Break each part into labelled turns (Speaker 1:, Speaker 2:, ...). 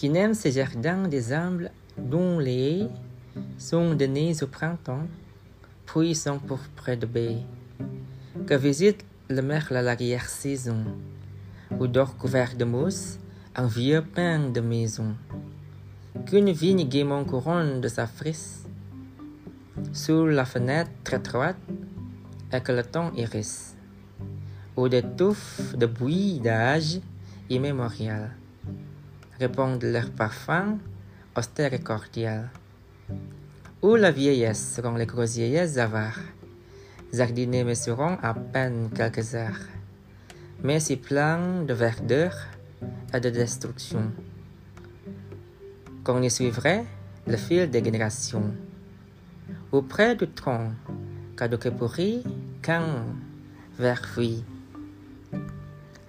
Speaker 1: qui n'aime ces jardins des humbles dont les haies sont données au printemps, puis sont pourpres de baie, que visite le merle à l'arrière-saison, où dort couvert de mousse un vieux pain de maison, qu'une vigne gaiement couronne de sa frise, sous la fenêtre étroite, et que le temps iris, où des touffes de buis d'âge immémorial répondent leur parfum austère et cordial, où la vieillesse seront les groseilles avares, jardinés mesurant à peine quelques heures, mais si plein de verdure et de destruction, qu'on y suivrait le fil des générations. Auprès du tronc, caduque pourri, qu'un vers fuit.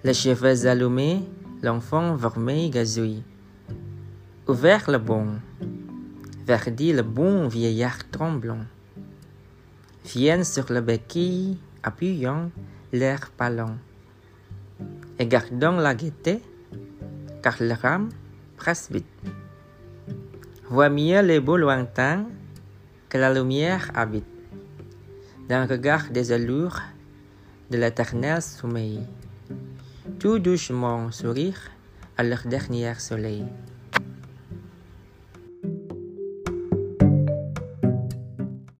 Speaker 1: Les cheveux allumés, l'enfant vermeil gazouille. Ouvert le bon, verdit le bon vieillard tremblant. Viennent sur le béquille, appuyant l'air palant. Et gardant la gaieté, car le rame presse vite. Voit mieux les beaux lointains que la lumière habite. D'un regard des allures de l'éternel sommeil. Tout doucement sourire à leur dernier soleil.